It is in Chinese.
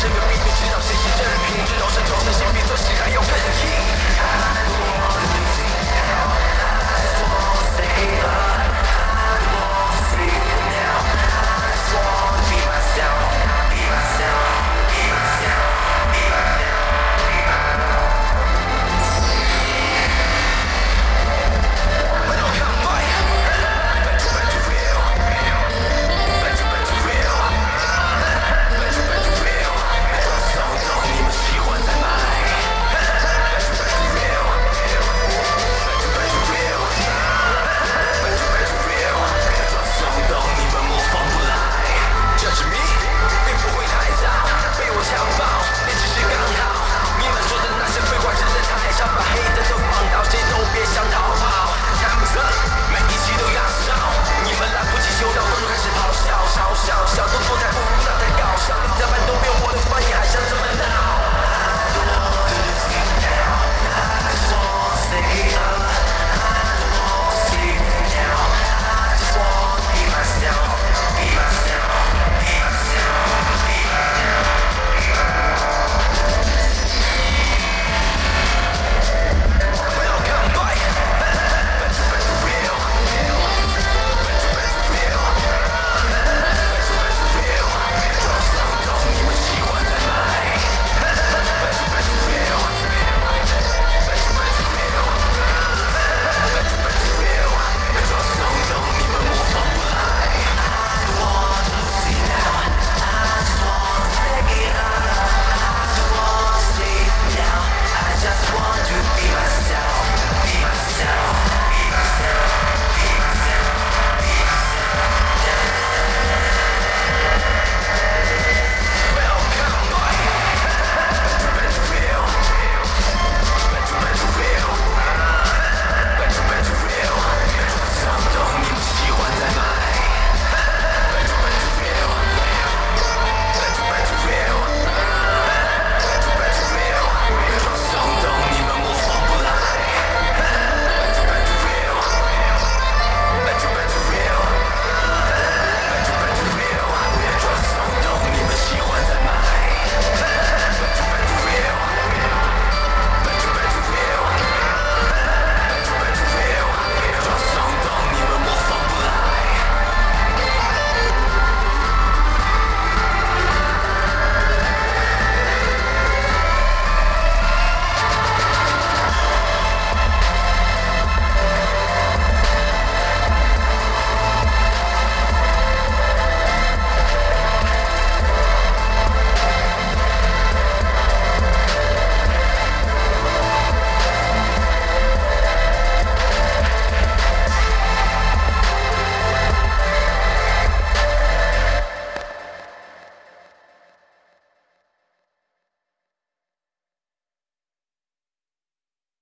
这个秘密知道谁是真凭？这老生常谈，心比做贼还要更硬。